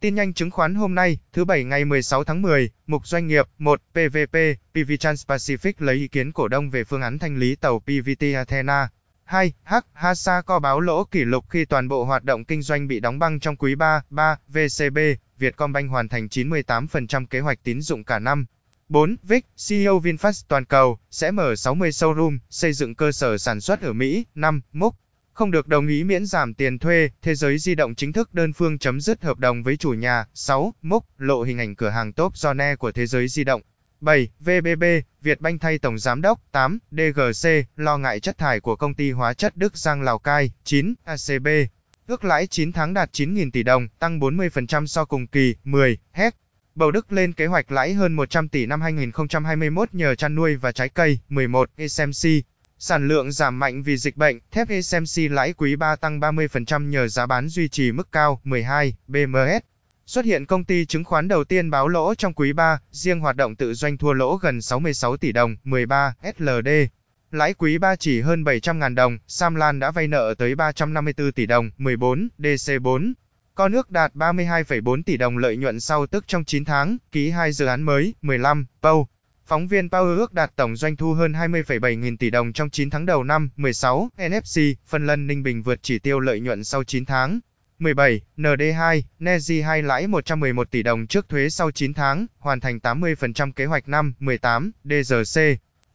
Tin nhanh chứng khoán hôm nay, thứ Bảy ngày 16 tháng 10, mục doanh nghiệp 1. PVP, PV Trans-Pacific lấy ý kiến cổ đông về phương án thanh lý tàu PVT Athena. 2. H. Hasa co báo lỗ kỷ lục khi toàn bộ hoạt động kinh doanh bị đóng băng trong quý 3. 3. VCB, Vietcombank hoàn thành 98% kế hoạch tín dụng cả năm. 4. Vic, CEO VinFast toàn cầu, sẽ mở 60 showroom, xây dựng cơ sở sản xuất ở Mỹ. 5. Múc, không được đồng ý miễn giảm tiền thuê, Thế giới di động chính thức đơn phương chấm dứt hợp đồng với chủ nhà. 6. Mốc lộ hình ảnh cửa hàng top Zone của Thế giới di động. 7. VBB, Vietbank thay Tổng Giám đốc. 8. DGC, lo ngại chất thải của công ty hóa chất Đức Giang Lào Cai. 9. ACB, ước lãi 9 tháng đạt 9.000 tỷ đồng, tăng 40% so cùng kỳ. 10. HEC, Bầu Đức lên kế hoạch lãi hơn 100 tỷ năm 2021 nhờ chăn nuôi và trái cây. 11. SMC, Sản lượng giảm mạnh vì dịch bệnh, thép SMC lãi quý 3 tăng 30% nhờ giá bán duy trì mức cao. 12. BMS Xuất hiện công ty chứng khoán đầu tiên báo lỗ trong quý 3, riêng hoạt động tự doanh thua lỗ gần 66 tỷ đồng. 13. SLD Lãi quý 3 chỉ hơn 700.000 đồng, Sam Lan đã vay nợ tới 354 tỷ đồng. 14. DC4 Có nước đạt 32,4 tỷ đồng lợi nhuận sau tức trong 9 tháng, ký 2 dự án mới. 15. POW Phóng viên Power ước đạt tổng doanh thu hơn 20,7 nghìn tỷ đồng trong 9 tháng đầu năm. 16. NFC, phân lân Ninh Bình vượt chỉ tiêu lợi nhuận sau 9 tháng. 17. ND2, Nezi 2 lãi 111 tỷ đồng trước thuế sau 9 tháng, hoàn thành 80% kế hoạch năm. 18. DRC,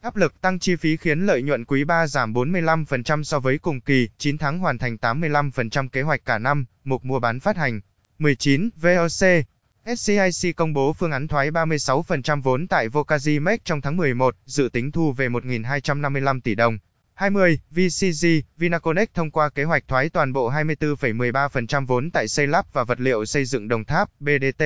Áp lực tăng chi phí khiến lợi nhuận quý 3 giảm 45% so với cùng kỳ, 9 tháng hoàn thành 85% kế hoạch cả năm, mục mua bán phát hành. 19. VOC, SCIC công bố phương án thoái 36% vốn tại Vocazimex trong tháng 11, dự tính thu về 1.255 tỷ đồng. 20. VCG, Vinaconex thông qua kế hoạch thoái toàn bộ 24,13% vốn tại xây lắp và vật liệu xây dựng Đồng Tháp, BDT.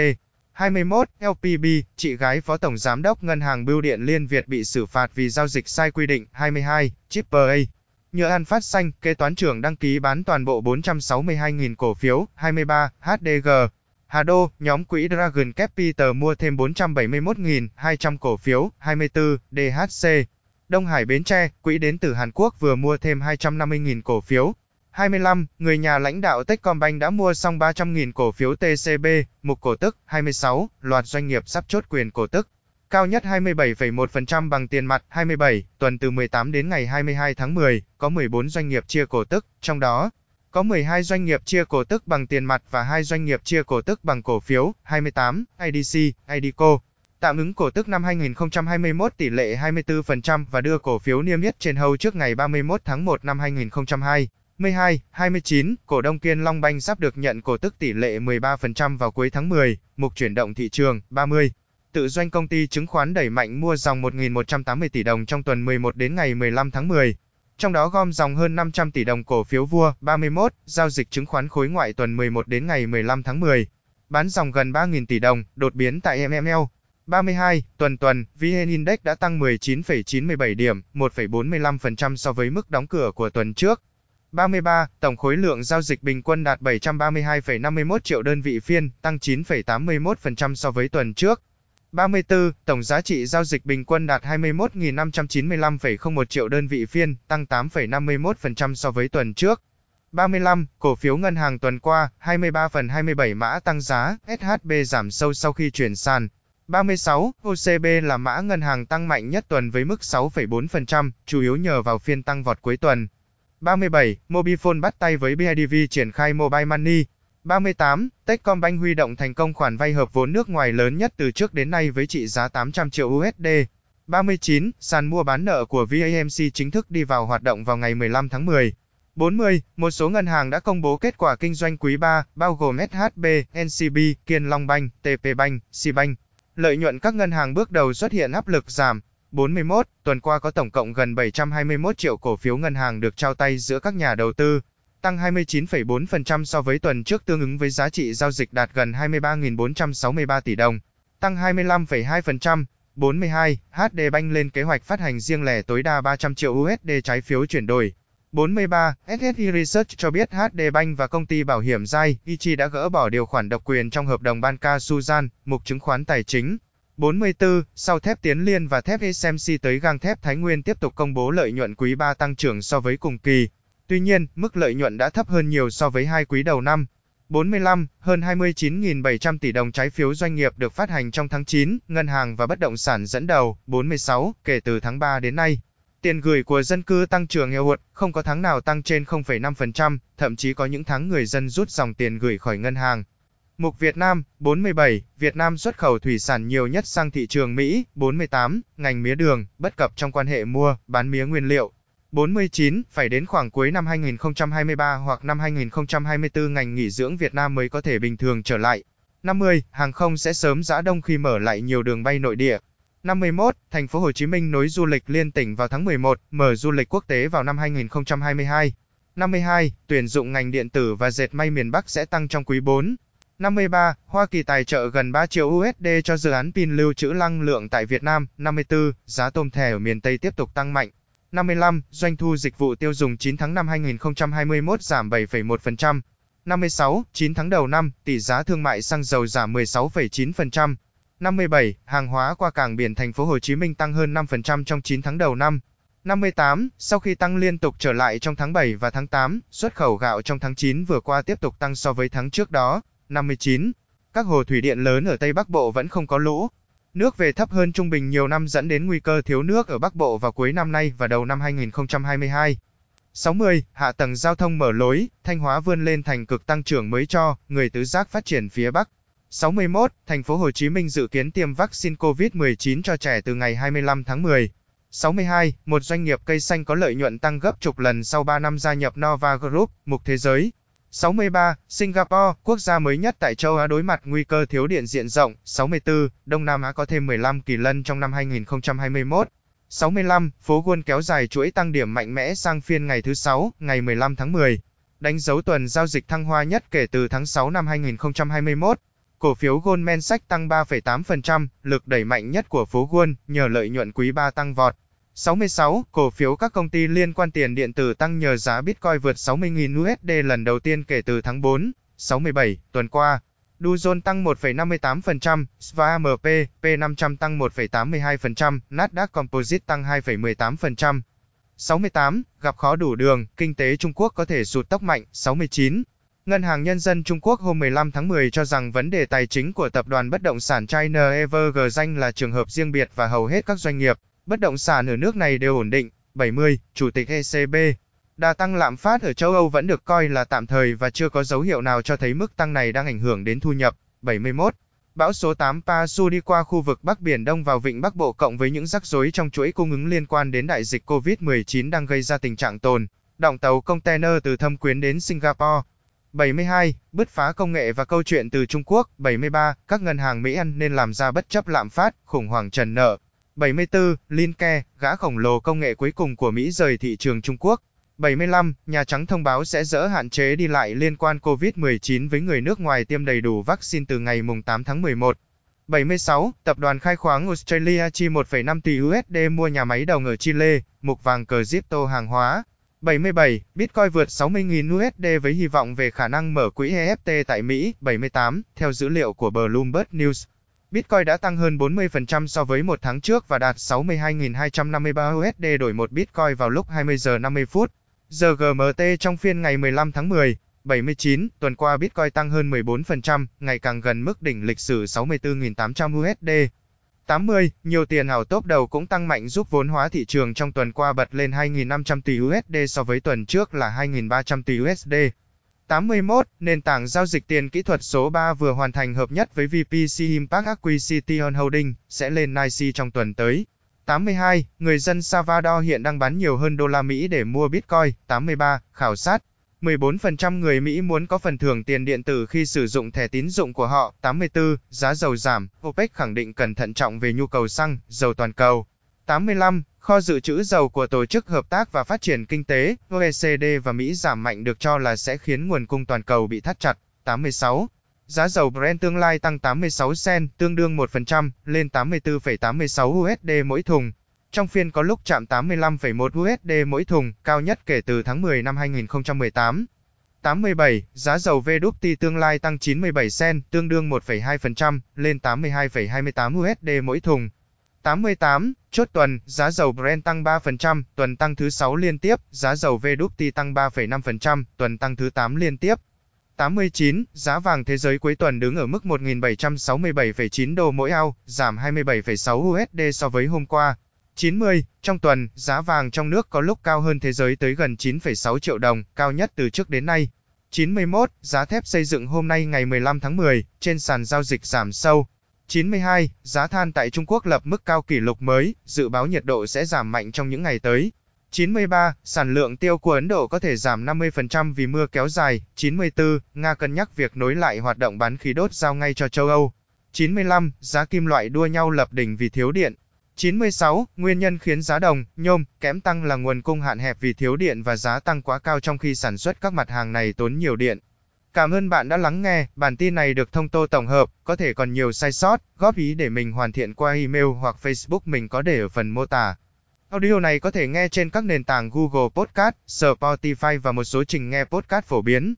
21. LPB, chị gái Phó Tổng Giám đốc Ngân hàng Bưu điện Liên Việt bị xử phạt vì giao dịch sai quy định. 22. Chipper A. Nhựa An Phát Xanh, kế toán trưởng đăng ký bán toàn bộ 462.000 cổ phiếu. 23. HDG, Hà Đô, nhóm quỹ Dragon Capital mua thêm 471.200 cổ phiếu, 24, DHC. Đông Hải Bến Tre, quỹ đến từ Hàn Quốc vừa mua thêm 250.000 cổ phiếu. 25, người nhà lãnh đạo Techcombank đã mua xong 300.000 cổ phiếu TCB, mục cổ tức. 26, loạt doanh nghiệp sắp chốt quyền cổ tức. Cao nhất 27,1% bằng tiền mặt. 27, tuần từ 18 đến ngày 22 tháng 10, có 14 doanh nghiệp chia cổ tức, trong đó, có 12 doanh nghiệp chia cổ tức bằng tiền mặt và 2 doanh nghiệp chia cổ tức bằng cổ phiếu, 28, IDC, IDCO. Tạm ứng cổ tức năm 2021 tỷ lệ 24% và đưa cổ phiếu niêm yết trên hầu trước ngày 31 tháng 1 năm 2022. 12, 29, cổ đông Kiên Long Banh sắp được nhận cổ tức tỷ lệ 13% vào cuối tháng 10, mục chuyển động thị trường, 30. Tự doanh công ty chứng khoán đẩy mạnh mua dòng 1.180 tỷ đồng trong tuần 11 đến ngày 15 tháng 10 trong đó gom dòng hơn 500 tỷ đồng cổ phiếu vua 31, giao dịch chứng khoán khối ngoại tuần 11 đến ngày 15 tháng 10. Bán dòng gần 3.000 tỷ đồng, đột biến tại MML. 32, tuần tuần, VN Index đã tăng 19,97 điểm, 1,45% so với mức đóng cửa của tuần trước. 33, tổng khối lượng giao dịch bình quân đạt 732,51 triệu đơn vị phiên, tăng 9,81% so với tuần trước. 34, tổng giá trị giao dịch bình quân đạt 21.595,01 triệu đơn vị phiên, tăng 8,51% so với tuần trước. 35, cổ phiếu ngân hàng tuần qua, 23 phần 27 mã tăng giá, SHB giảm sâu sau khi chuyển sàn. 36, OCB là mã ngân hàng tăng mạnh nhất tuần với mức 6,4%, chủ yếu nhờ vào phiên tăng vọt cuối tuần. 37, Mobifone bắt tay với BIDV triển khai Mobile Money, 38. Techcombank huy động thành công khoản vay hợp vốn nước ngoài lớn nhất từ trước đến nay với trị giá 800 triệu USD. 39. Sàn mua bán nợ của VAMC chính thức đi vào hoạt động vào ngày 15 tháng 10. 40. Một số ngân hàng đã công bố kết quả kinh doanh quý 3, bao gồm SHB, NCB, Kiên Long Bank, TP Bank, Bank. Lợi nhuận các ngân hàng bước đầu xuất hiện áp lực giảm. 41. Tuần qua có tổng cộng gần 721 triệu cổ phiếu ngân hàng được trao tay giữa các nhà đầu tư tăng 29,4% so với tuần trước tương ứng với giá trị giao dịch đạt gần 23.463 tỷ đồng, tăng 25,2%. 42. HD Bank lên kế hoạch phát hành riêng lẻ tối đa 300 triệu USD trái phiếu chuyển đổi. 43. SSI Research cho biết HD Bank và công ty bảo hiểm Giai, Ichi đã gỡ bỏ điều khoản độc quyền trong hợp đồng Banca Suzan, mục chứng khoán tài chính. 44. Sau thép Tiến Liên và thép SMC tới gang thép Thái Nguyên tiếp tục công bố lợi nhuận quý 3 tăng trưởng so với cùng kỳ. Tuy nhiên, mức lợi nhuận đã thấp hơn nhiều so với hai quý đầu năm. 45. Hơn 29.700 tỷ đồng trái phiếu doanh nghiệp được phát hành trong tháng 9, ngân hàng và bất động sản dẫn đầu. 46. Kể từ tháng 3 đến nay, tiền gửi của dân cư tăng trưởng eo uột, không có tháng nào tăng trên 0,5%, thậm chí có những tháng người dân rút dòng tiền gửi khỏi ngân hàng. Mục Việt Nam, 47, Việt Nam xuất khẩu thủy sản nhiều nhất sang thị trường Mỹ, 48, ngành mía đường, bất cập trong quan hệ mua, bán mía nguyên liệu. 49, phải đến khoảng cuối năm 2023 hoặc năm 2024 ngành nghỉ dưỡng Việt Nam mới có thể bình thường trở lại. 50, hàng không sẽ sớm giã đông khi mở lại nhiều đường bay nội địa. 51, thành phố Hồ Chí Minh nối du lịch liên tỉnh vào tháng 11, mở du lịch quốc tế vào năm 2022. 52, tuyển dụng ngành điện tử và dệt may miền Bắc sẽ tăng trong quý 4. 53. Hoa Kỳ tài trợ gần 3 triệu USD cho dự án pin lưu trữ năng lượng tại Việt Nam. 54. Giá tôm thẻ ở miền Tây tiếp tục tăng mạnh. 55. Doanh thu dịch vụ tiêu dùng 9 tháng năm 2021 giảm 7,1%. 56. 9 tháng đầu năm, tỷ giá thương mại xăng dầu giảm 16,9%. 57. Hàng hóa qua cảng biển thành phố Hồ Chí Minh tăng hơn 5% trong 9 tháng đầu năm. 58. Sau khi tăng liên tục trở lại trong tháng 7 và tháng 8, xuất khẩu gạo trong tháng 9 vừa qua tiếp tục tăng so với tháng trước đó. 59. Các hồ thủy điện lớn ở Tây Bắc Bộ vẫn không có lũ. Nước về thấp hơn trung bình nhiều năm dẫn đến nguy cơ thiếu nước ở Bắc Bộ vào cuối năm nay và đầu năm 2022. 60. Hạ tầng giao thông mở lối, Thanh Hóa vươn lên thành cực tăng trưởng mới cho, người tứ giác phát triển phía Bắc. 61. Thành phố Hồ Chí Minh dự kiến tiêm vaccine COVID-19 cho trẻ từ ngày 25 tháng 10. 62. Một doanh nghiệp cây xanh có lợi nhuận tăng gấp chục lần sau 3 năm gia nhập Nova Group, mục thế giới. 63. Singapore, quốc gia mới nhất tại châu Á đối mặt nguy cơ thiếu điện diện rộng. 64. Đông Nam Á có thêm 15 kỳ lân trong năm 2021. 65. Phố Wall kéo dài chuỗi tăng điểm mạnh mẽ sang phiên ngày thứ 6, ngày 15 tháng 10. Đánh dấu tuần giao dịch thăng hoa nhất kể từ tháng 6 năm 2021. Cổ phiếu Goldman Sachs tăng 3,8%, lực đẩy mạnh nhất của phố Wall, nhờ lợi nhuận quý 3 tăng vọt. 66. Cổ phiếu các công ty liên quan tiền điện tử tăng nhờ giá Bitcoin vượt 60.000 USD lần đầu tiên kể từ tháng 4. 67. Tuần qua, Dow Jones tăng 1,58%, SVAMP, P500 tăng 1,82%, Nasdaq Composite tăng 2,18%. 68. Gặp khó đủ đường, kinh tế Trung Quốc có thể sụt tốc mạnh. 69. Ngân hàng Nhân dân Trung Quốc hôm 15 tháng 10 cho rằng vấn đề tài chính của tập đoàn bất động sản China Evergrande danh là trường hợp riêng biệt và hầu hết các doanh nghiệp bất động sản ở nước này đều ổn định. 70. Chủ tịch ECB Đà tăng lạm phát ở châu Âu vẫn được coi là tạm thời và chưa có dấu hiệu nào cho thấy mức tăng này đang ảnh hưởng đến thu nhập. 71. Bão số 8 Pasu đi qua khu vực Bắc Biển Đông vào vịnh Bắc Bộ cộng với những rắc rối trong chuỗi cung ứng liên quan đến đại dịch COVID-19 đang gây ra tình trạng tồn, động tàu container từ thâm quyến đến Singapore. 72. Bứt phá công nghệ và câu chuyện từ Trung Quốc. 73. Các ngân hàng Mỹ ăn nên làm ra bất chấp lạm phát, khủng hoảng trần nợ. 74. Linke, gã khổng lồ công nghệ cuối cùng của Mỹ rời thị trường Trung Quốc. 75. Nhà Trắng thông báo sẽ dỡ hạn chế đi lại liên quan COVID-19 với người nước ngoài tiêm đầy đủ vaccine từ ngày 8 tháng 11. 76. Tập đoàn khai khoáng Australia chi 1,5 tỷ USD mua nhà máy đồng ở Chile, mục vàng cờ crypto hàng hóa. 77. Bitcoin vượt 60.000 USD với hy vọng về khả năng mở quỹ EFT tại Mỹ. 78. Theo dữ liệu của Bloomberg News, Bitcoin đã tăng hơn 40% so với một tháng trước và đạt 62.253 USD đổi một Bitcoin vào lúc 20 giờ 50 phút. Giờ GMT trong phiên ngày 15 tháng 10, 79, tuần qua Bitcoin tăng hơn 14%, ngày càng gần mức đỉnh lịch sử 64.800 USD. 80, nhiều tiền ảo top đầu cũng tăng mạnh giúp vốn hóa thị trường trong tuần qua bật lên 2.500 tỷ USD so với tuần trước là 2.300 tỷ USD. 81, nền tảng giao dịch tiền kỹ thuật số 3 vừa hoàn thành hợp nhất với VPC Impact Acquisition Holding, sẽ lên NYSE trong tuần tới. 82, người dân Salvador hiện đang bán nhiều hơn đô la Mỹ để mua Bitcoin. 83, khảo sát. 14% người Mỹ muốn có phần thưởng tiền điện tử khi sử dụng thẻ tín dụng của họ. 84, giá dầu giảm. OPEC khẳng định cần thận trọng về nhu cầu xăng, dầu toàn cầu. 85, Kho dự trữ dầu của Tổ chức Hợp tác và Phát triển Kinh tế, OECD và Mỹ giảm mạnh được cho là sẽ khiến nguồn cung toàn cầu bị thắt chặt. 86. Giá dầu Brent tương lai tăng 86 cent, tương đương 1%, lên 84,86 USD mỗi thùng. Trong phiên có lúc chạm 85,1 USD mỗi thùng, cao nhất kể từ tháng 10 năm 2018. 87. Giá dầu WTI tương lai tăng 97 cent, tương đương 1,2%, lên 82,28 USD mỗi thùng. 88. Chốt tuần, giá dầu Brent tăng 3%, tuần tăng thứ 6 liên tiếp, giá dầu WTI tăng 3,5%, tuần tăng thứ 8 liên tiếp. 89, giá vàng thế giới cuối tuần đứng ở mức 1.767,9 đô mỗi ao, giảm 27,6 USD so với hôm qua. 90, trong tuần, giá vàng trong nước có lúc cao hơn thế giới tới gần 9,6 triệu đồng, cao nhất từ trước đến nay. 91, giá thép xây dựng hôm nay ngày 15 tháng 10, trên sàn giao dịch giảm sâu. 92, giá than tại Trung Quốc lập mức cao kỷ lục mới, dự báo nhiệt độ sẽ giảm mạnh trong những ngày tới. 93. Sản lượng tiêu của Ấn Độ có thể giảm 50% vì mưa kéo dài. 94. Nga cân nhắc việc nối lại hoạt động bán khí đốt giao ngay cho châu Âu. 95. Giá kim loại đua nhau lập đỉnh vì thiếu điện. 96. Nguyên nhân khiến giá đồng, nhôm, kẽm tăng là nguồn cung hạn hẹp vì thiếu điện và giá tăng quá cao trong khi sản xuất các mặt hàng này tốn nhiều điện. Cảm ơn bạn đã lắng nghe, bản tin này được thông tô tổng hợp, có thể còn nhiều sai sót, góp ý để mình hoàn thiện qua email hoặc Facebook mình có để ở phần mô tả. Audio này có thể nghe trên các nền tảng Google Podcast, Spotify và một số trình nghe podcast phổ biến.